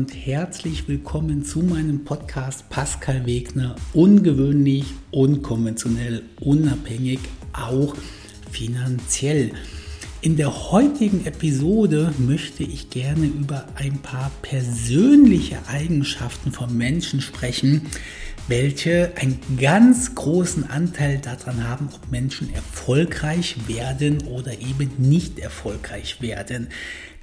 und herzlich willkommen zu meinem Podcast Pascal Wegner. Ungewöhnlich, unkonventionell, unabhängig, auch finanziell. In der heutigen Episode möchte ich gerne über ein paar persönliche Eigenschaften von Menschen sprechen, welche einen ganz großen Anteil daran haben, ob Menschen erfolgreich werden oder eben nicht erfolgreich werden.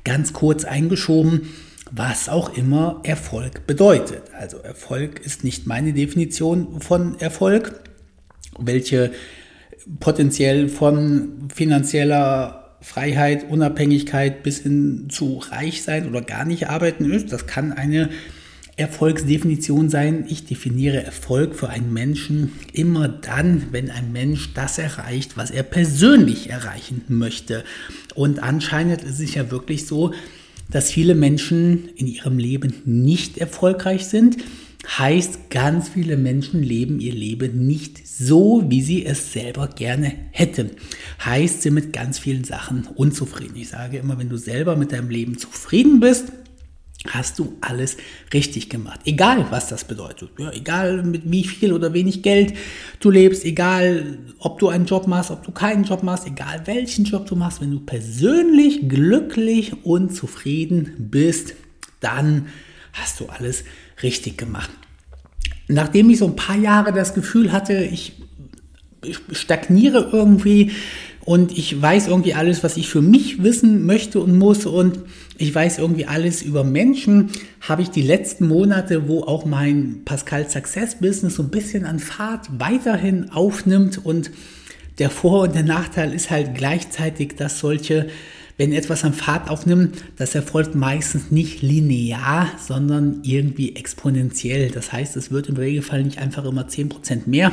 Ganz kurz eingeschoben, was auch immer Erfolg bedeutet. Also Erfolg ist nicht meine Definition von Erfolg, welche potenziell von finanzieller Freiheit, Unabhängigkeit bis hin zu reich sein oder gar nicht arbeiten ist. Das kann eine Erfolgsdefinition sein. Ich definiere Erfolg für einen Menschen immer dann, wenn ein Mensch das erreicht, was er persönlich erreichen möchte. Und anscheinend ist es ja wirklich so, dass viele Menschen in ihrem Leben nicht erfolgreich sind. Heißt, ganz viele Menschen leben ihr Leben nicht so, wie sie es selber gerne hätten. Heißt, sie mit ganz vielen Sachen unzufrieden. Ich sage immer, wenn du selber mit deinem Leben zufrieden bist, hast du alles richtig gemacht. Egal, was das bedeutet. Ja, egal, mit wie viel oder wenig Geld du lebst, egal, ob du einen Job machst, ob du keinen Job machst, egal welchen Job du machst, wenn du persönlich glücklich und zufrieden bist, dann hast du alles richtig gemacht. Nachdem ich so ein paar Jahre das Gefühl hatte, ich stagniere irgendwie, und ich weiß irgendwie alles, was ich für mich wissen möchte und muss und ich weiß irgendwie alles über Menschen, habe ich die letzten Monate, wo auch mein Pascal Success Business so ein bisschen an Fahrt weiterhin aufnimmt und der Vor- und der Nachteil ist halt gleichzeitig, dass solche, wenn etwas an Fahrt aufnimmt, das erfolgt meistens nicht linear, sondern irgendwie exponentiell. Das heißt, es wird im Regelfall nicht einfach immer 10% mehr,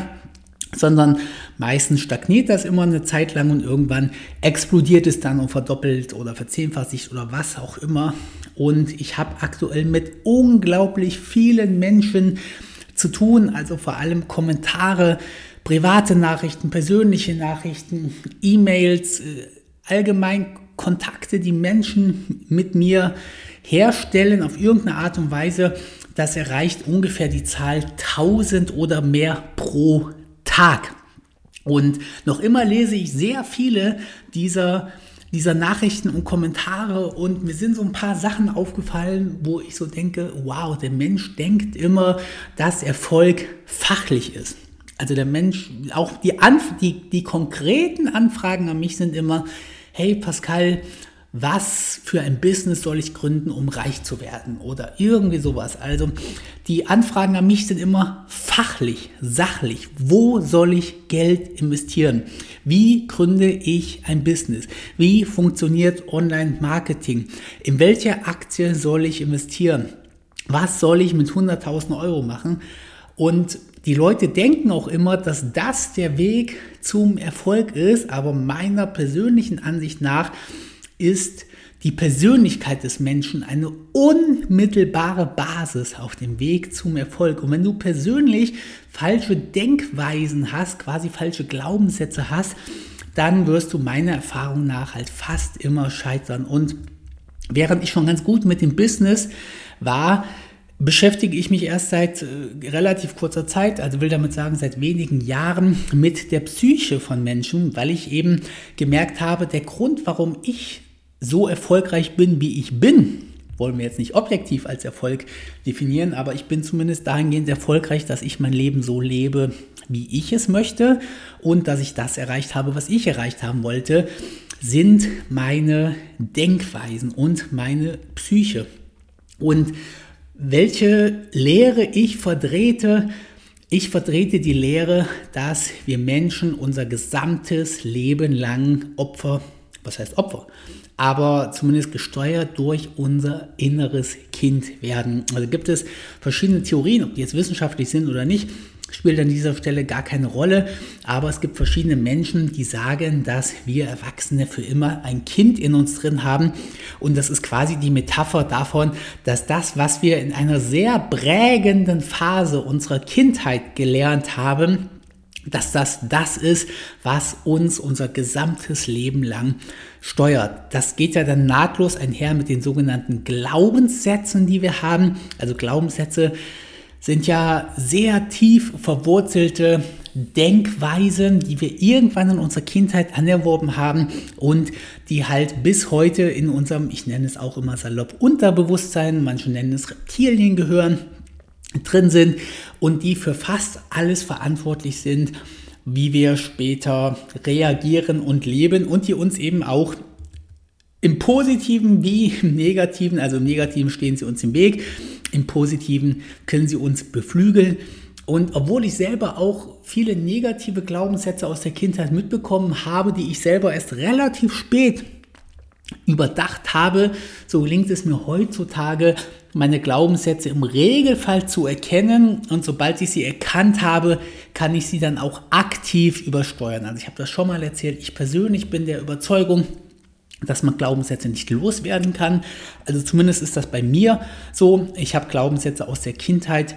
sondern meistens stagniert das immer eine Zeit lang und irgendwann explodiert es dann und verdoppelt oder verzehnfacht sich oder was auch immer. Und ich habe aktuell mit unglaublich vielen Menschen zu tun, also vor allem Kommentare, private Nachrichten, persönliche Nachrichten, E-Mails, äh, allgemein Kontakte, die Menschen mit mir herstellen auf irgendeine Art und Weise. Das erreicht ungefähr die Zahl 1000 oder mehr pro Tag. Und noch immer lese ich sehr viele dieser, dieser Nachrichten und Kommentare und mir sind so ein paar Sachen aufgefallen, wo ich so denke, wow, der Mensch denkt immer, dass Erfolg fachlich ist. Also der Mensch, auch die, Anf die, die konkreten Anfragen an mich sind immer, hey Pascal, was für ein Business soll ich gründen, um reich zu werden oder irgendwie sowas. Also die Anfragen an mich sind immer fachlich, sachlich. Wo soll ich Geld investieren? Wie gründe ich ein Business? Wie funktioniert Online-Marketing? In welche Aktie soll ich investieren? Was soll ich mit 100.000 Euro machen? Und die Leute denken auch immer, dass das der Weg zum Erfolg ist, aber meiner persönlichen Ansicht nach ist die Persönlichkeit des Menschen eine unmittelbare Basis auf dem Weg zum Erfolg. Und wenn du persönlich falsche Denkweisen hast, quasi falsche Glaubenssätze hast, dann wirst du meiner Erfahrung nach halt fast immer scheitern. Und während ich schon ganz gut mit dem Business war, beschäftige ich mich erst seit äh, relativ kurzer Zeit, also will damit sagen seit wenigen Jahren, mit der Psyche von Menschen, weil ich eben gemerkt habe, der Grund, warum ich so erfolgreich bin, wie ich bin, wollen wir jetzt nicht objektiv als Erfolg definieren, aber ich bin zumindest dahingehend erfolgreich, dass ich mein Leben so lebe, wie ich es möchte und dass ich das erreicht habe, was ich erreicht haben wollte, sind meine Denkweisen und meine Psyche. Und welche Lehre ich verdrehte, ich vertrete die Lehre, dass wir Menschen unser gesamtes Leben lang Opfer, was heißt Opfer? aber zumindest gesteuert durch unser inneres Kind werden. Also gibt es verschiedene Theorien, ob die jetzt wissenschaftlich sind oder nicht, spielt an dieser Stelle gar keine Rolle. Aber es gibt verschiedene Menschen, die sagen, dass wir Erwachsene für immer ein Kind in uns drin haben. Und das ist quasi die Metapher davon, dass das, was wir in einer sehr prägenden Phase unserer Kindheit gelernt haben, dass das das ist, was uns unser gesamtes Leben lang steuert. Das geht ja dann nahtlos einher mit den sogenannten Glaubenssätzen, die wir haben. Also Glaubenssätze sind ja sehr tief verwurzelte Denkweisen, die wir irgendwann in unserer Kindheit anerworben haben und die halt bis heute in unserem, ich nenne es auch immer salopp, Unterbewusstsein, manche nennen es Reptilien gehören, drin sind und die für fast alles verantwortlich sind, wie wir später reagieren und leben und die uns eben auch im positiven wie im negativen, also im negativen stehen sie uns im Weg, im positiven können sie uns beflügeln. Und obwohl ich selber auch viele negative Glaubenssätze aus der Kindheit mitbekommen habe, die ich selber erst relativ spät überdacht habe, so gelingt es mir heutzutage, meine Glaubenssätze im Regelfall zu erkennen und sobald ich sie erkannt habe, kann ich sie dann auch aktiv übersteuern. Also ich habe das schon mal erzählt, ich persönlich bin der Überzeugung, dass man Glaubenssätze nicht loswerden kann. Also zumindest ist das bei mir so. Ich habe Glaubenssätze aus der Kindheit,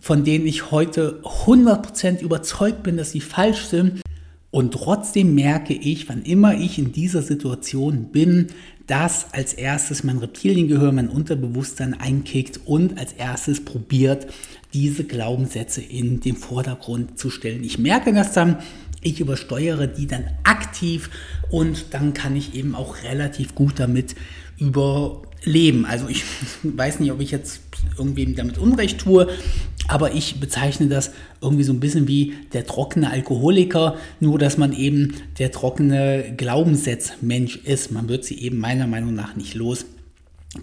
von denen ich heute 100% überzeugt bin, dass sie falsch sind. Und trotzdem merke ich, wann immer ich in dieser Situation bin, dass als erstes mein Reptiliengehör, mein Unterbewusstsein einkickt und als erstes probiert, diese Glaubenssätze in den Vordergrund zu stellen. Ich merke das dann, ich übersteuere die dann aktiv und dann kann ich eben auch relativ gut damit überleben. Also ich weiß nicht, ob ich jetzt irgendwem damit Unrecht tue, aber ich bezeichne das irgendwie so ein bisschen wie der trockene Alkoholiker, nur dass man eben der trockene Glaubenssatzmensch ist. Man wird sie eben meiner Meinung nach nicht los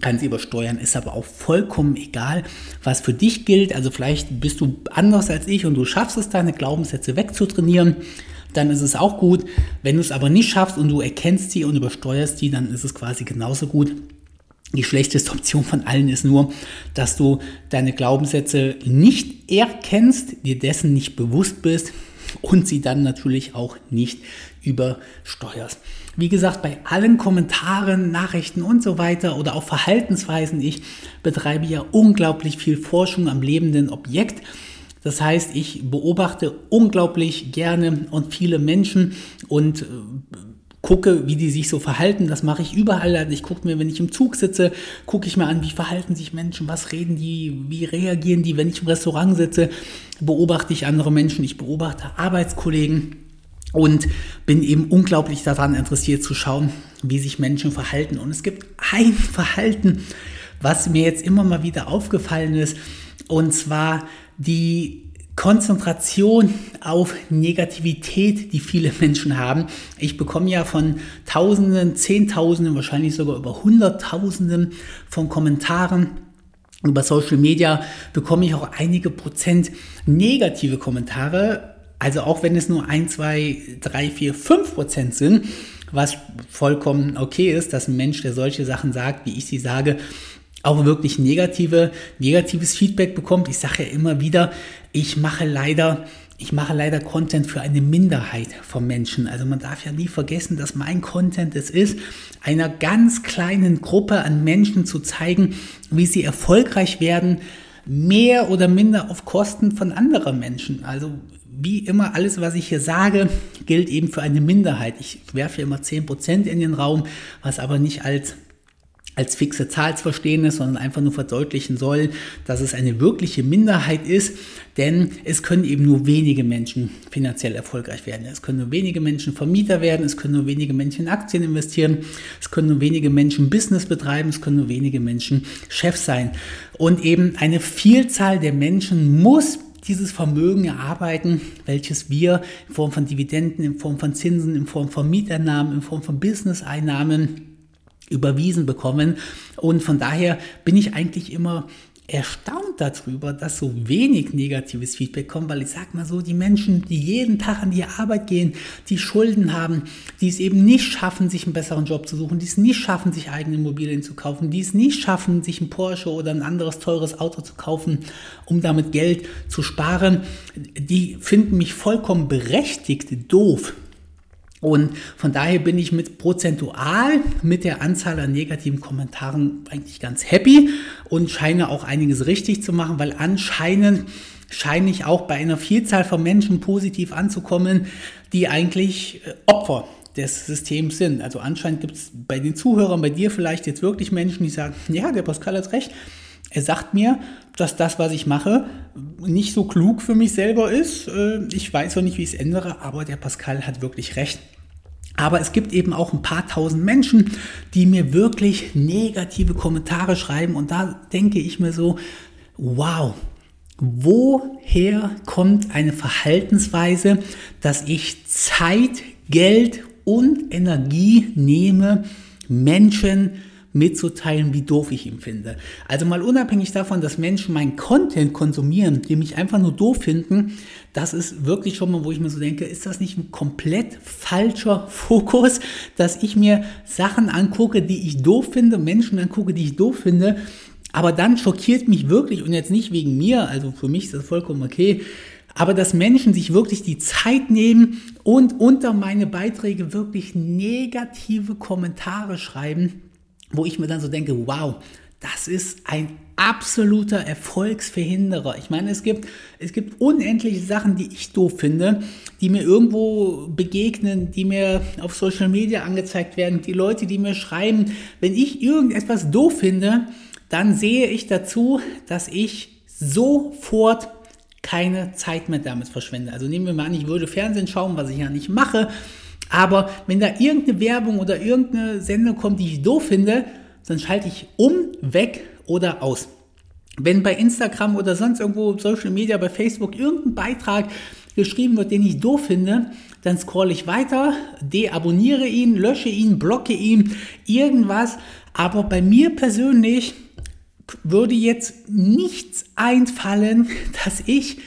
kann sie übersteuern, ist aber auch vollkommen egal, was für dich gilt. Also vielleicht bist du anders als ich und du schaffst es, deine Glaubenssätze wegzutrainieren, dann ist es auch gut. Wenn du es aber nicht schaffst und du erkennst sie und übersteuerst die, dann ist es quasi genauso gut. Die schlechteste Option von allen ist nur, dass du deine Glaubenssätze nicht erkennst, dir dessen nicht bewusst bist und sie dann natürlich auch nicht übersteuerst. Wie gesagt, bei allen Kommentaren, Nachrichten und so weiter oder auch Verhaltensweisen, ich betreibe ja unglaublich viel Forschung am lebenden Objekt. Das heißt, ich beobachte unglaublich gerne und viele Menschen und äh, gucke, wie die sich so verhalten. Das mache ich überall. Also ich gucke mir, wenn ich im Zug sitze, gucke ich mir an, wie verhalten sich Menschen, was reden die, wie reagieren die. Wenn ich im Restaurant sitze, beobachte ich andere Menschen, ich beobachte Arbeitskollegen und bin eben unglaublich daran interessiert zu schauen, wie sich Menschen verhalten. Und es gibt ein Verhalten, was mir jetzt immer mal wieder aufgefallen ist, und zwar die Konzentration auf Negativität, die viele Menschen haben. Ich bekomme ja von Tausenden, Zehntausenden, wahrscheinlich sogar über Hunderttausenden von Kommentaren über Social Media bekomme ich auch einige Prozent negative Kommentare. Also auch wenn es nur ein, zwei, drei, vier, fünf Prozent sind, was vollkommen okay ist, dass ein Mensch, der solche Sachen sagt, wie ich sie sage, auch wirklich negative, negatives Feedback bekommt. Ich sage ja immer wieder, ich mache leider, ich mache leider Content für eine Minderheit von Menschen. Also man darf ja nie vergessen, dass mein Content es ist, einer ganz kleinen Gruppe an Menschen zu zeigen, wie sie erfolgreich werden, mehr oder minder auf Kosten von anderen Menschen. Also wie immer, alles, was ich hier sage, gilt eben für eine Minderheit. Ich werfe immer 10% in den Raum, was aber nicht als als fixe Zahl zu verstehen ist, sondern einfach nur verdeutlichen soll, dass es eine wirkliche Minderheit ist, denn es können eben nur wenige Menschen finanziell erfolgreich werden. Es können nur wenige Menschen Vermieter werden, es können nur wenige Menschen in Aktien investieren, es können nur wenige Menschen Business betreiben, es können nur wenige Menschen Chef sein. Und eben eine Vielzahl der Menschen muss dieses Vermögen erarbeiten, welches wir in Form von Dividenden, in Form von Zinsen, in Form von Mieteinnahmen, in Form von Business-Einnahmen überwiesen bekommen. Und von daher bin ich eigentlich immer erstaunt darüber, dass so wenig negatives Feedback kommt, weil ich sag mal so, die Menschen, die jeden Tag an die Arbeit gehen, die Schulden haben, die es eben nicht schaffen, sich einen besseren Job zu suchen, die es nicht schaffen, sich eigene Immobilien zu kaufen, die es nicht schaffen, sich ein Porsche oder ein anderes teures Auto zu kaufen, um damit Geld zu sparen, die finden mich vollkommen berechtigt doof, und von daher bin ich mit prozentual mit der Anzahl an negativen Kommentaren eigentlich ganz happy und scheine auch einiges richtig zu machen, weil anscheinend scheine ich auch bei einer Vielzahl von Menschen positiv anzukommen, die eigentlich äh, Opfer des Systems sind. Also anscheinend gibt es bei den Zuhörern, bei dir vielleicht jetzt wirklich Menschen, die sagen, ja, der Pascal hat recht. Er sagt mir, dass das, was ich mache, nicht so klug für mich selber ist. Äh, ich weiß auch nicht, wie ich es ändere, aber der Pascal hat wirklich recht. Aber es gibt eben auch ein paar tausend Menschen, die mir wirklich negative Kommentare schreiben. Und da denke ich mir so, wow, woher kommt eine Verhaltensweise, dass ich Zeit, Geld und Energie nehme, Menschen mitzuteilen, wie doof ich ihn finde. Also mal unabhängig davon, dass Menschen meinen Content konsumieren, die mich einfach nur doof finden, das ist wirklich schon mal, wo ich mir so denke, ist das nicht ein komplett falscher Fokus, dass ich mir Sachen angucke, die ich doof finde, Menschen angucke, die ich doof finde, aber dann schockiert mich wirklich, und jetzt nicht wegen mir, also für mich ist das vollkommen okay, aber dass Menschen sich wirklich die Zeit nehmen und unter meine Beiträge wirklich negative Kommentare schreiben, wo ich mir dann so denke, wow, das ist ein absoluter Erfolgsverhinderer. Ich meine, es gibt, es gibt unendliche Sachen, die ich doof finde, die mir irgendwo begegnen, die mir auf Social Media angezeigt werden, die Leute, die mir schreiben, wenn ich irgendetwas doof finde, dann sehe ich dazu, dass ich sofort keine Zeit mehr damit verschwende. Also nehmen wir mal an, ich würde Fernsehen schauen, was ich ja nicht mache, aber wenn da irgendeine Werbung oder irgendeine Sendung kommt, die ich doof finde, dann schalte ich um, weg oder aus. Wenn bei Instagram oder sonst irgendwo Social Media, bei Facebook irgendein Beitrag geschrieben wird, den ich doof finde, dann scrolle ich weiter, deabonniere ihn, lösche ihn, blocke ihn, irgendwas. Aber bei mir persönlich würde jetzt nichts einfallen, dass ich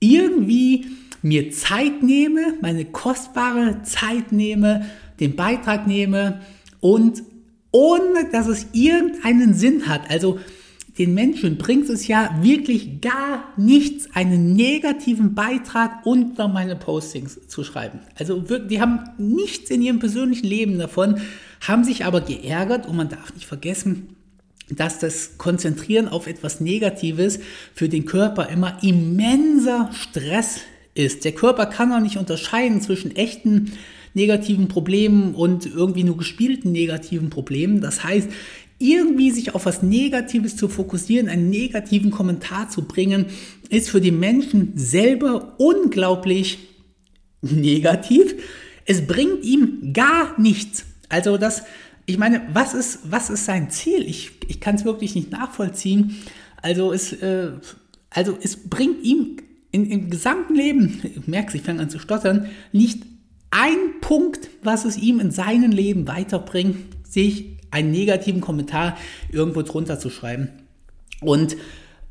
irgendwie mir Zeit nehme, meine kostbare Zeit nehme, den Beitrag nehme und ohne dass es irgendeinen Sinn hat. Also den Menschen bringt es ja wirklich gar nichts, einen negativen Beitrag unter meine Postings zu schreiben. Also die haben nichts in ihrem persönlichen Leben davon, haben sich aber geärgert und man darf nicht vergessen, dass das Konzentrieren auf etwas Negatives für den Körper immer immenser Stress ist. Der Körper kann auch nicht unterscheiden zwischen echten negativen Problemen und irgendwie nur gespielten negativen Problemen. Das heißt, irgendwie sich auf was Negatives zu fokussieren, einen negativen Kommentar zu bringen, ist für die Menschen selber unglaublich negativ. Es bringt ihm gar nichts. Also das, ich meine, was ist, was ist sein Ziel? Ich, ich kann es wirklich nicht nachvollziehen. Also es, äh, also es bringt ihm in, im gesamten Leben, ich merke ich fange an zu stottern, nicht ein Punkt, was es ihm in seinem Leben weiterbringt, sich einen negativen Kommentar irgendwo drunter zu schreiben. Und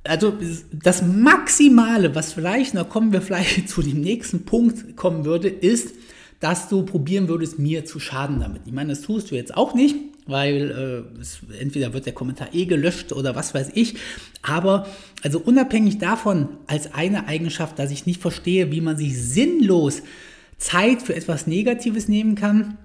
also das Maximale, was vielleicht, da kommen wir vielleicht zu dem nächsten Punkt kommen würde, ist, dass du probieren würdest, mir zu schaden damit. Ich meine, das tust du jetzt auch nicht, weil äh, es, entweder wird der Kommentar eh gelöscht oder was weiß ich. Aber also unabhängig davon, als eine Eigenschaft, dass ich nicht verstehe, wie man sich sinnlos Zeit für etwas Negatives nehmen kann.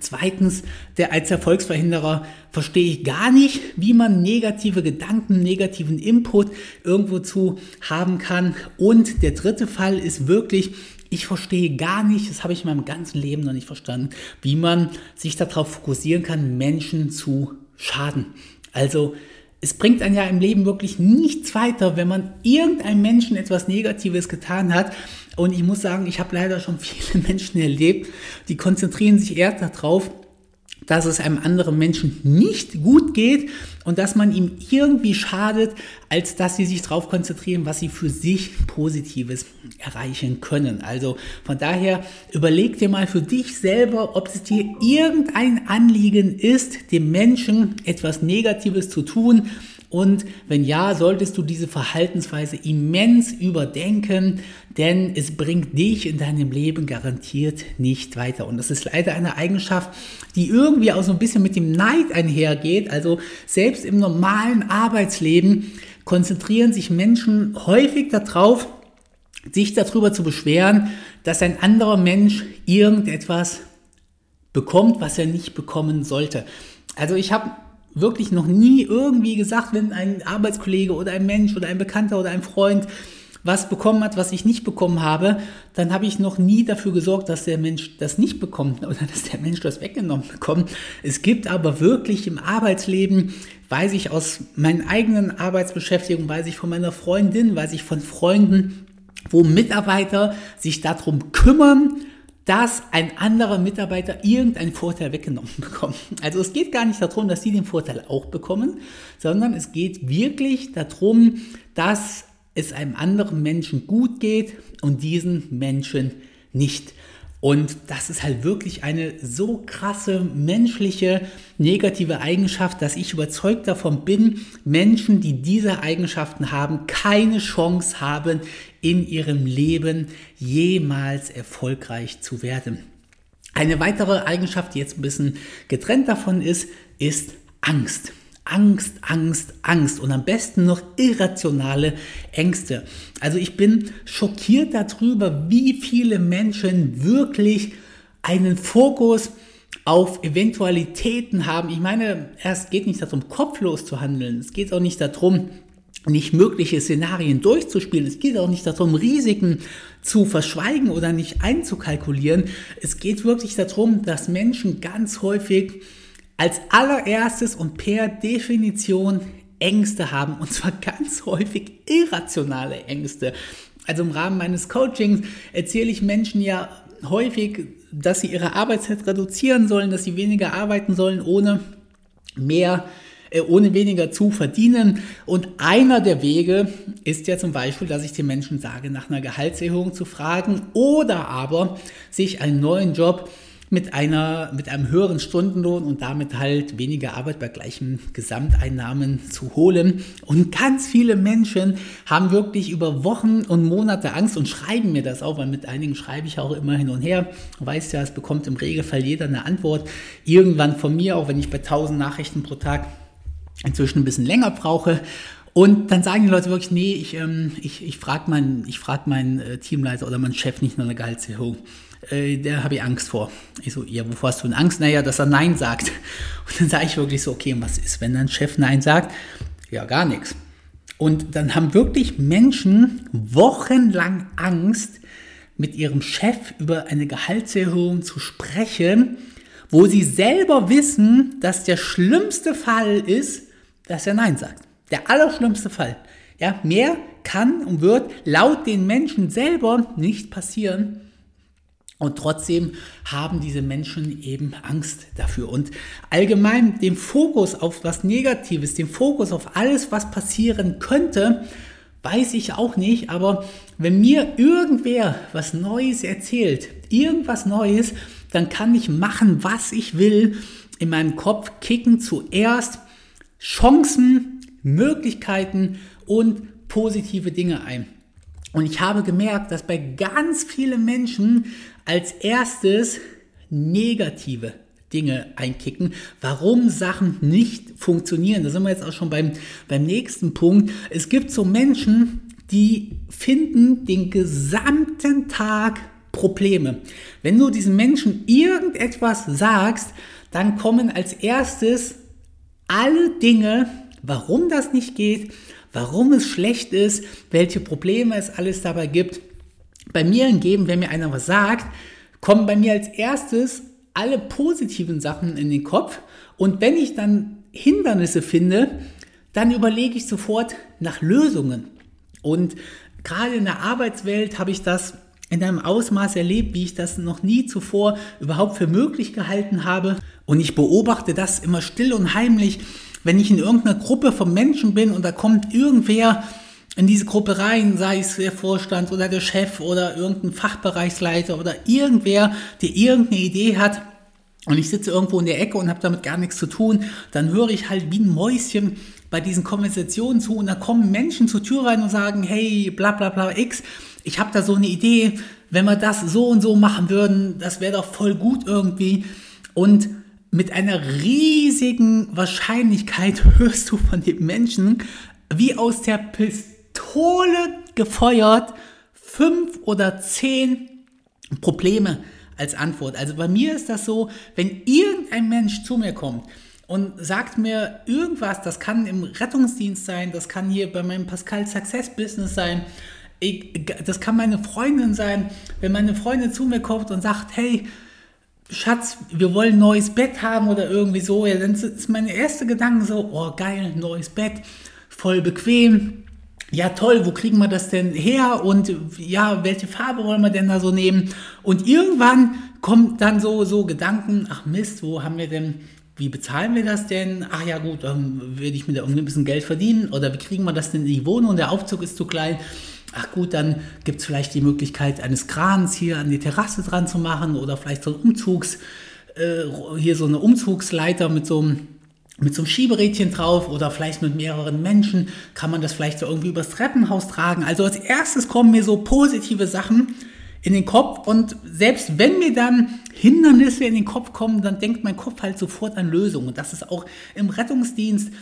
Zweitens, der als Erfolgsverhinderer verstehe ich gar nicht, wie man negative Gedanken, negativen Input irgendwo zu haben kann. Und der dritte Fall ist wirklich, ich verstehe gar nicht, das habe ich in meinem ganzen Leben noch nicht verstanden, wie man sich darauf fokussieren kann, Menschen zu schaden. Also es bringt einen ja im Leben wirklich nichts weiter, wenn man irgendeinem Menschen etwas Negatives getan hat. Und ich muss sagen, ich habe leider schon viele Menschen erlebt, die konzentrieren sich eher darauf, dass es einem anderen Menschen nicht gut geht und dass man ihm irgendwie schadet, als dass sie sich darauf konzentrieren, was sie für sich Positives erreichen können. Also von daher überleg dir mal für dich selber, ob es dir irgendein Anliegen ist, dem Menschen etwas Negatives zu tun und wenn ja, solltest du diese Verhaltensweise immens überdenken, denn es bringt dich in deinem Leben garantiert nicht weiter. Und das ist leider eine Eigenschaft, die irgendwie auch so ein bisschen mit dem Neid einhergeht. Also selbst im normalen Arbeitsleben konzentrieren sich Menschen häufig darauf, sich darüber zu beschweren, dass ein anderer Mensch irgendetwas bekommt, was er nicht bekommen sollte. Also ich habe wirklich noch nie irgendwie gesagt, wenn ein Arbeitskollege oder ein Mensch oder ein Bekannter oder ein Freund was bekommen hat, was ich nicht bekommen habe, dann habe ich noch nie dafür gesorgt, dass der Mensch das nicht bekommt oder dass der Mensch das weggenommen bekommt. Es gibt aber wirklich im Arbeitsleben, weiß ich aus meinen eigenen Arbeitsbeschäftigungen, weiß ich von meiner Freundin, weiß ich von Freunden, wo Mitarbeiter sich darum kümmern, dass ein anderer Mitarbeiter irgendeinen Vorteil weggenommen bekommt. Also es geht gar nicht darum, dass sie den Vorteil auch bekommen, sondern es geht wirklich darum, dass es einem anderen Menschen gut geht und diesen Menschen nicht. Und das ist halt wirklich eine so krasse menschliche negative Eigenschaft, dass ich überzeugt davon bin, Menschen, die diese Eigenschaften haben, keine Chance haben, in ihrem Leben jemals erfolgreich zu werden. Eine weitere Eigenschaft, die jetzt ein bisschen getrennt davon ist, ist Angst. Angst, Angst, Angst und am besten noch irrationale Ängste. Also ich bin schockiert darüber, wie viele Menschen wirklich einen Fokus auf Eventualitäten haben. Ich meine, es geht nicht darum, kopflos zu handeln. Es geht auch nicht darum, nicht mögliche Szenarien durchzuspielen. Es geht auch nicht darum, Risiken zu verschweigen oder nicht einzukalkulieren. Es geht wirklich darum, dass Menschen ganz häufig als allererstes und per Definition Ängste haben und zwar ganz häufig irrationale Ängste. Also im Rahmen meines Coachings erzähle ich Menschen ja häufig, dass sie ihre Arbeitszeit reduzieren sollen, dass sie weniger arbeiten sollen, ohne mehr ohne weniger zu verdienen. Und einer der Wege ist ja zum Beispiel, dass ich den Menschen sage, nach einer Gehaltserhöhung zu fragen oder aber sich einen neuen Job mit einer, mit einem höheren Stundenlohn und damit halt weniger Arbeit bei gleichen Gesamteinnahmen zu holen. Und ganz viele Menschen haben wirklich über Wochen und Monate Angst und schreiben mir das auch, weil mit einigen schreibe ich auch immer hin und her. Du weißt ja, es bekommt im Regelfall jeder eine Antwort. Irgendwann von mir, auch wenn ich bei 1000 Nachrichten pro Tag inzwischen ein bisschen länger brauche. Und dann sagen die Leute wirklich, nee, ich, ähm, ich, ich frage meinen frag meinen äh, Teamleiter oder meinen Chef nicht nach einer Gehaltserhöhung äh, da habe ich Angst vor. Ich so, ja, wovor hast du denn Angst? Naja, dass er Nein sagt. Und dann sage ich wirklich so, okay, was ist, wenn dein Chef Nein sagt? Ja, gar nichts. Und dann haben wirklich Menschen wochenlang Angst, mit ihrem Chef über eine Gehaltserhöhung zu sprechen, wo sie selber wissen, dass der schlimmste Fall ist, dass er Nein sagt. Der allerschlimmste Fall. Ja, mehr kann und wird laut den Menschen selber nicht passieren, und trotzdem haben diese Menschen eben Angst dafür. Und allgemein den Fokus auf was Negatives, den Fokus auf alles, was passieren könnte, weiß ich auch nicht. Aber wenn mir irgendwer was Neues erzählt, irgendwas Neues, dann kann ich machen, was ich will. In meinem Kopf kicken zuerst Chancen, Möglichkeiten und positive Dinge ein. Und ich habe gemerkt, dass bei ganz vielen Menschen als erstes negative Dinge einkicken, warum Sachen nicht funktionieren. Da sind wir jetzt auch schon beim, beim nächsten Punkt. Es gibt so Menschen, die finden den gesamten Tag Probleme. Wenn du diesen Menschen irgendetwas sagst, dann kommen als erstes alle Dinge, warum das nicht geht, warum es schlecht ist, welche Probleme es alles dabei gibt. Bei mir hingegen, wenn mir einer was sagt, kommen bei mir als erstes alle positiven Sachen in den Kopf. Und wenn ich dann Hindernisse finde, dann überlege ich sofort nach Lösungen. Und gerade in der Arbeitswelt habe ich das in einem Ausmaß erlebt, wie ich das noch nie zuvor überhaupt für möglich gehalten habe. Und ich beobachte das immer still und heimlich, wenn ich in irgendeiner Gruppe von Menschen bin und da kommt irgendwer in diese Gruppe rein, sei es der Vorstand oder der Chef oder irgendein Fachbereichsleiter oder irgendwer, der irgendeine Idee hat und ich sitze irgendwo in der Ecke und habe damit gar nichts zu tun, dann höre ich halt wie ein Mäuschen bei diesen Konversationen zu und da kommen Menschen zur Tür rein und sagen, hey, bla bla bla X, ich habe da so eine Idee, wenn wir das so und so machen würden, das wäre doch voll gut irgendwie und mit einer riesigen Wahrscheinlichkeit hörst du von den Menschen wie aus der Pistole gefeuert fünf oder zehn Probleme als Antwort. Also bei mir ist das so, wenn irgendein Mensch zu mir kommt und sagt mir irgendwas, das kann im Rettungsdienst sein, das kann hier bei meinem Pascal Success Business sein, ich, das kann meine Freundin sein, wenn meine Freundin zu mir kommt und sagt, hey, Schatz, wir wollen ein neues Bett haben oder irgendwie so, ja, dann ist mein erster Gedanke so, oh geil, neues Bett, voll bequem. Ja, toll, wo kriegen wir das denn her? Und ja, welche Farbe wollen wir denn da so nehmen? Und irgendwann kommt dann so, so Gedanken, ach Mist, wo haben wir denn, wie bezahlen wir das denn? Ach ja, gut, dann will ich mir da irgendwie ein bisschen Geld verdienen. Oder wie kriegen wir das denn in die Wohnung? Der Aufzug ist zu klein ach gut, dann gibt es vielleicht die Möglichkeit eines Krans hier an die Terrasse dran zu machen oder vielleicht so ein Umzugs, äh, hier so eine Umzugsleiter mit so einem mit so einem Schieberädchen drauf oder vielleicht mit mehreren Menschen kann man das vielleicht so irgendwie übers Treppenhaus tragen. Also als erstes kommen mir so positive Sachen in den Kopf und selbst wenn mir dann Hindernisse in den Kopf kommen, dann denkt mein Kopf halt sofort an Lösungen. Und das ist auch im Rettungsdienst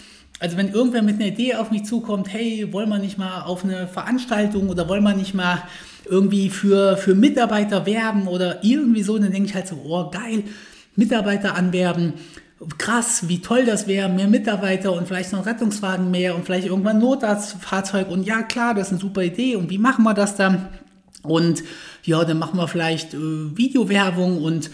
also wenn irgendwer mit einer Idee auf mich zukommt, hey, wollen wir nicht mal auf eine Veranstaltung oder wollen wir nicht mal irgendwie für, für Mitarbeiter werben oder irgendwie so, dann denke ich halt so, oh geil, Mitarbeiter anwerben, krass, wie toll das wäre, mehr Mitarbeiter und vielleicht noch Rettungswagen mehr und vielleicht irgendwann Notarztfahrzeug und ja klar, das ist eine super Idee und wie machen wir das dann? Und ja, dann machen wir vielleicht äh, Videowerbung und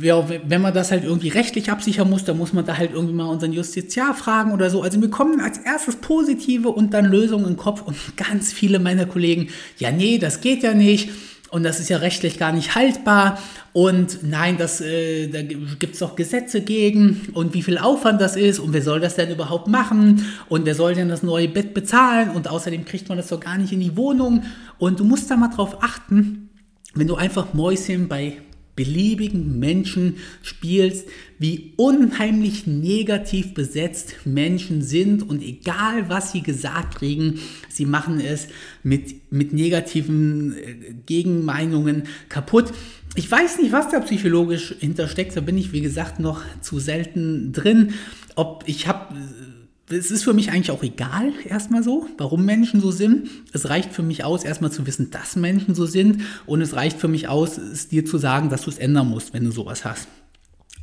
ja, wenn man das halt irgendwie rechtlich absichern muss, dann muss man da halt irgendwie mal unseren Justiziar fragen oder so. Also wir kommen als erstes Positive und dann Lösungen im Kopf und ganz viele meiner Kollegen, ja nee, das geht ja nicht und das ist ja rechtlich gar nicht haltbar. Und nein, das, äh, da gibt es doch Gesetze gegen und wie viel Aufwand das ist und wer soll das denn überhaupt machen? Und wer soll denn das neue Bett bezahlen? Und außerdem kriegt man das doch gar nicht in die Wohnung. Und du musst da mal drauf achten, wenn du einfach Mäuschen bei beliebigen Menschen spielst, wie unheimlich negativ besetzt Menschen sind und egal was sie gesagt kriegen, sie machen es mit, mit negativen äh, Gegenmeinungen kaputt. Ich weiß nicht, was da psychologisch hintersteckt, da bin ich wie gesagt noch zu selten drin. Ob ich habe es ist für mich eigentlich auch egal, erstmal so, warum Menschen so sind. Es reicht für mich aus, erstmal zu wissen, dass Menschen so sind. Und es reicht für mich aus, es dir zu sagen, dass du es ändern musst, wenn du sowas hast.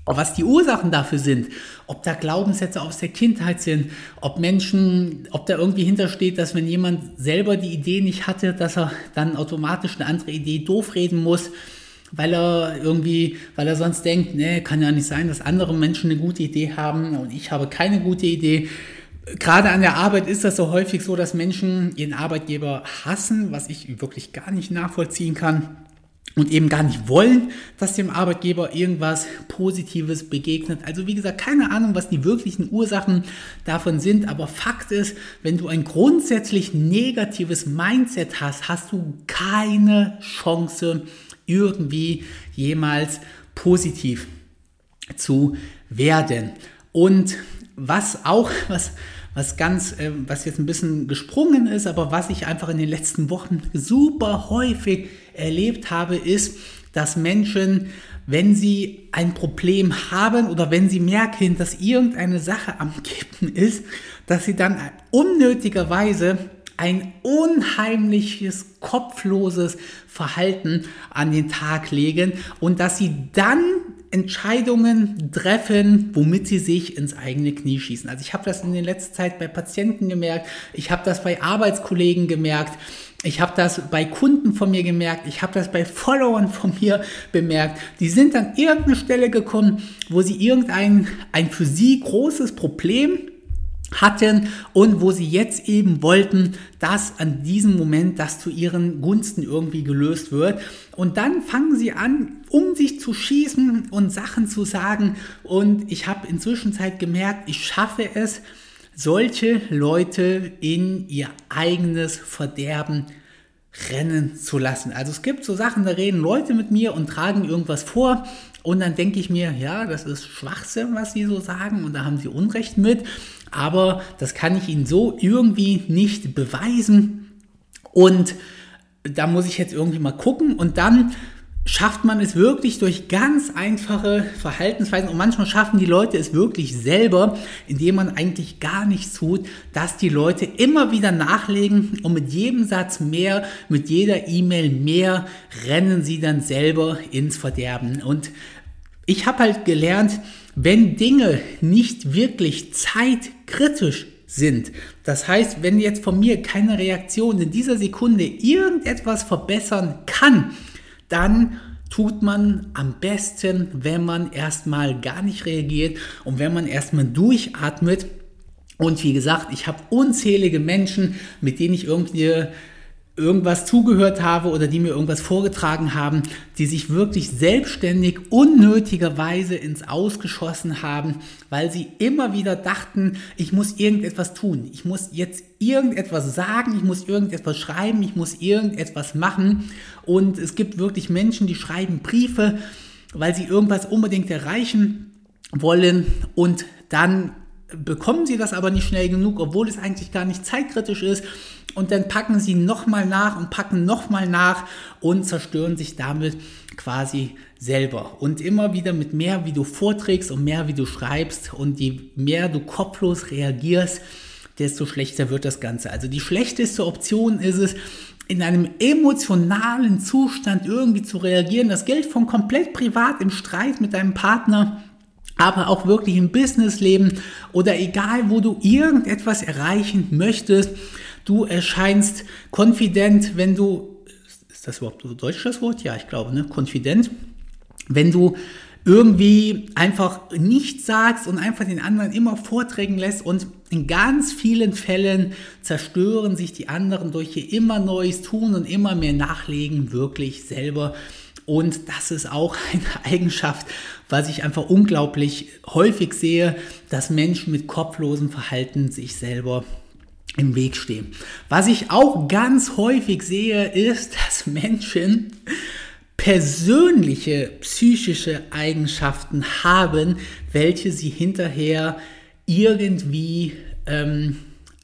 Was die Ursachen dafür sind, ob da Glaubenssätze aus der Kindheit sind, ob Menschen, ob da irgendwie hintersteht, dass wenn jemand selber die Idee nicht hatte, dass er dann automatisch eine andere Idee doof reden muss, weil er irgendwie, weil er sonst denkt, nee, kann ja nicht sein, dass andere Menschen eine gute Idee haben und ich habe keine gute Idee. Gerade an der Arbeit ist das so häufig so, dass Menschen ihren Arbeitgeber hassen, was ich wirklich gar nicht nachvollziehen kann und eben gar nicht wollen, dass dem Arbeitgeber irgendwas Positives begegnet. Also wie gesagt, keine Ahnung, was die wirklichen Ursachen davon sind, aber Fakt ist, wenn du ein grundsätzlich negatives Mindset hast, hast du keine Chance, irgendwie jemals positiv zu werden. Und was auch, was, was ganz, äh, was jetzt ein bisschen gesprungen ist, aber was ich einfach in den letzten Wochen super häufig erlebt habe, ist, dass Menschen, wenn sie ein Problem haben oder wenn sie merken, dass irgendeine Sache am Kippen ist, dass sie dann unnötigerweise ein unheimliches, kopfloses Verhalten an den Tag legen und dass sie dann Entscheidungen treffen, womit sie sich ins eigene Knie schießen. Also ich habe das in der letzten Zeit bei Patienten gemerkt, ich habe das bei Arbeitskollegen gemerkt, ich habe das bei Kunden von mir gemerkt, ich habe das bei Followern von mir bemerkt. Die sind an irgendeine Stelle gekommen, wo sie irgendein ein für sie großes Problem hatten und wo sie jetzt eben wollten, dass an diesem Moment das zu ihren Gunsten irgendwie gelöst wird. Und dann fangen sie an, um sich zu schießen und Sachen zu sagen. Und ich habe inzwischen Zeit gemerkt, ich schaffe es, solche Leute in ihr eigenes Verderben rennen zu lassen. Also es gibt so Sachen, da reden Leute mit mir und tragen irgendwas vor und dann denke ich mir, ja, das ist Schwachsinn, was sie so sagen und da haben sie Unrecht mit aber das kann ich Ihnen so irgendwie nicht beweisen. Und da muss ich jetzt irgendwie mal gucken und dann schafft man es wirklich durch ganz einfache Verhaltensweisen und manchmal schaffen die Leute es wirklich selber, indem man eigentlich gar nichts tut, dass die Leute immer wieder nachlegen und mit jedem Satz mehr, mit jeder E-Mail mehr rennen sie dann selber ins Verderben. Und ich habe halt gelernt, wenn Dinge nicht wirklich zeitkritisch sind. Das heißt, wenn jetzt von mir keine Reaktion in dieser Sekunde irgendetwas verbessern kann, dann tut man am besten, wenn man erstmal gar nicht reagiert und wenn man erstmal durchatmet. Und wie gesagt, ich habe unzählige Menschen, mit denen ich irgendwie irgendwas zugehört habe oder die mir irgendwas vorgetragen haben, die sich wirklich selbstständig unnötigerweise ins Ausgeschossen haben, weil sie immer wieder dachten, ich muss irgendetwas tun, ich muss jetzt irgendetwas sagen, ich muss irgendetwas schreiben, ich muss irgendetwas machen. Und es gibt wirklich Menschen, die schreiben Briefe, weil sie irgendwas unbedingt erreichen wollen und dann bekommen sie das aber nicht schnell genug, obwohl es eigentlich gar nicht zeitkritisch ist. Und dann packen sie nochmal nach und packen nochmal nach und zerstören sich damit quasi selber. Und immer wieder mit mehr, wie du vorträgst und mehr, wie du schreibst und je mehr du kopflos reagierst, desto schlechter wird das Ganze. Also die schlechteste Option ist es, in einem emotionalen Zustand irgendwie zu reagieren. Das gilt von komplett privat im Streit mit deinem Partner aber auch wirklich im Businessleben oder egal, wo du irgendetwas erreichen möchtest, du erscheinst konfident, wenn du, ist das überhaupt deutsch das Wort? Ja, ich glaube, ne? Konfident. Wenn du irgendwie einfach nichts sagst und einfach den anderen immer vorträgen lässt und in ganz vielen Fällen zerstören sich die anderen durch ihr immer Neues tun und immer mehr Nachlegen wirklich selber und das ist auch eine Eigenschaft, was ich einfach unglaublich häufig sehe, dass Menschen mit kopflosem Verhalten sich selber im Weg stehen. Was ich auch ganz häufig sehe, ist, dass Menschen persönliche psychische Eigenschaften haben, welche sie hinterher irgendwie ähm,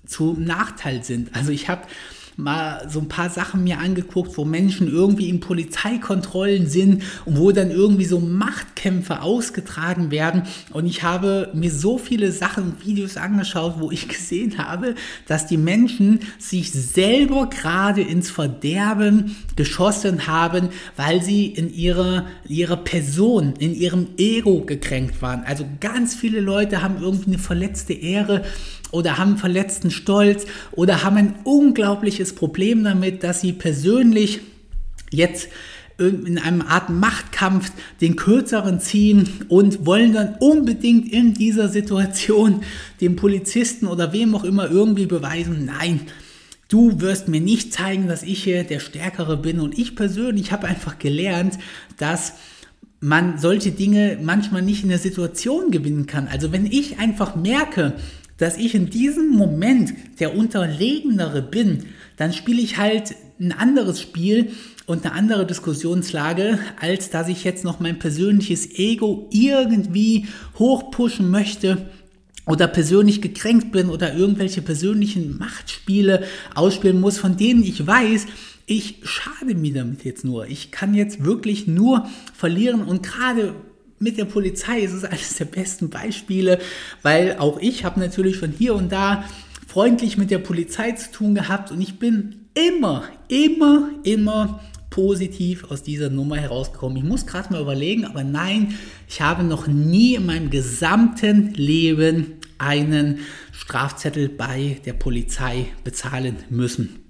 zum Nachteil sind. Also ich habe mal so ein paar Sachen mir angeguckt, wo Menschen irgendwie in Polizeikontrollen sind und wo dann irgendwie so Machtkämpfe ausgetragen werden. Und ich habe mir so viele Sachen und Videos angeschaut, wo ich gesehen habe, dass die Menschen sich selber gerade ins Verderben geschossen haben, weil sie in ihrer, ihrer Person, in ihrem Ego gekränkt waren. Also ganz viele Leute haben irgendwie eine verletzte Ehre oder haben verletzten Stolz oder haben ein unglaubliches Problem damit, dass sie persönlich jetzt in einem Art Machtkampf den kürzeren ziehen und wollen dann unbedingt in dieser Situation dem Polizisten oder wem auch immer irgendwie beweisen, nein, du wirst mir nicht zeigen, dass ich hier der Stärkere bin. Und ich persönlich habe einfach gelernt, dass man solche Dinge manchmal nicht in der Situation gewinnen kann. Also wenn ich einfach merke, dass ich in diesem Moment der Unterlegenere bin, dann spiele ich halt ein anderes Spiel und eine andere Diskussionslage, als dass ich jetzt noch mein persönliches Ego irgendwie hochpushen möchte oder persönlich gekränkt bin oder irgendwelche persönlichen Machtspiele ausspielen muss, von denen ich weiß, ich schade mir damit jetzt nur. Ich kann jetzt wirklich nur verlieren und gerade mit der Polizei ist es eines der besten Beispiele, weil auch ich habe natürlich von hier und da freundlich mit der Polizei zu tun gehabt und ich bin immer, immer, immer positiv aus dieser Nummer herausgekommen. Ich muss gerade mal überlegen, aber nein, ich habe noch nie in meinem gesamten Leben einen Strafzettel bei der Polizei bezahlen müssen.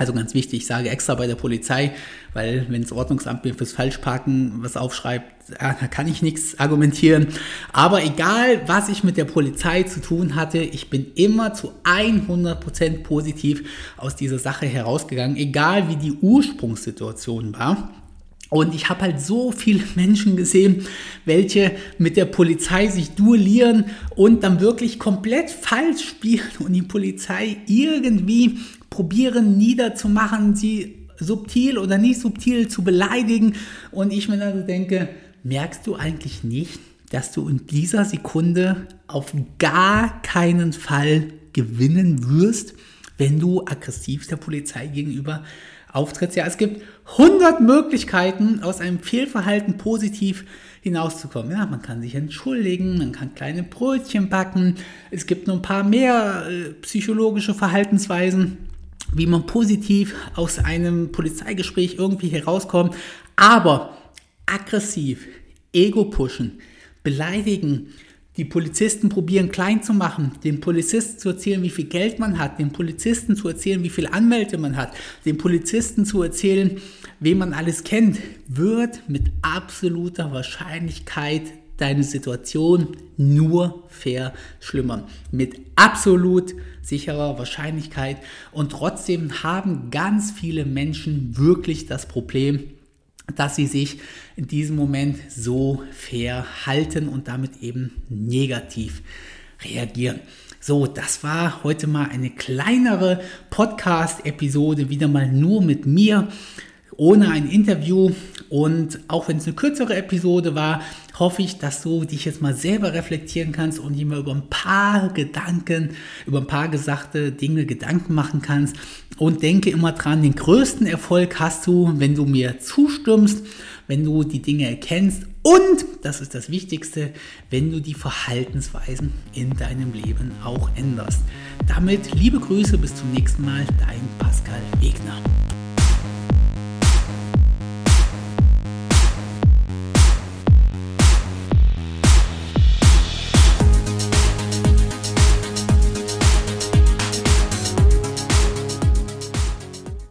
Also ganz wichtig, ich sage extra bei der Polizei, weil wenn das Ordnungsamt mir fürs Falschparken was aufschreibt, ja, da kann ich nichts argumentieren. Aber egal, was ich mit der Polizei zu tun hatte, ich bin immer zu 100% positiv aus dieser Sache herausgegangen, egal wie die Ursprungssituation war. Und ich habe halt so viele Menschen gesehen, welche mit der Polizei sich duellieren und dann wirklich komplett falsch spielen und die Polizei irgendwie probieren niederzumachen, sie subtil oder nicht subtil zu beleidigen. Und ich mir dann denke, merkst du eigentlich nicht, dass du in dieser Sekunde auf gar keinen Fall gewinnen wirst, wenn du aggressiv der Polizei gegenüber auftrittst? Ja, es gibt 100 Möglichkeiten, aus einem Fehlverhalten positiv hinauszukommen. Ja, man kann sich entschuldigen, man kann kleine Brötchen backen. Es gibt noch ein paar mehr äh, psychologische Verhaltensweisen wie man positiv aus einem Polizeigespräch irgendwie herauskommt. Aber aggressiv, Ego pushen, beleidigen, die Polizisten probieren klein zu machen, den Polizisten zu erzählen, wie viel Geld man hat, den Polizisten zu erzählen, wie viel Anwälte man hat, den Polizisten zu erzählen, wen man alles kennt, wird mit absoluter Wahrscheinlichkeit deine Situation nur verschlimmern. Mit absolut sicherer Wahrscheinlichkeit. Und trotzdem haben ganz viele Menschen wirklich das Problem, dass sie sich in diesem Moment so verhalten und damit eben negativ reagieren. So, das war heute mal eine kleinere Podcast-Episode, wieder mal nur mit mir, ohne ein Interview. Und auch wenn es eine kürzere Episode war, hoffe ich, dass du dich jetzt mal selber reflektieren kannst und dir mal über ein paar Gedanken, über ein paar gesagte Dinge Gedanken machen kannst. Und denke immer dran, den größten Erfolg hast du, wenn du mir zustimmst, wenn du die Dinge erkennst und, das ist das Wichtigste, wenn du die Verhaltensweisen in deinem Leben auch änderst. Damit liebe Grüße, bis zum nächsten Mal, dein Pascal Wegner.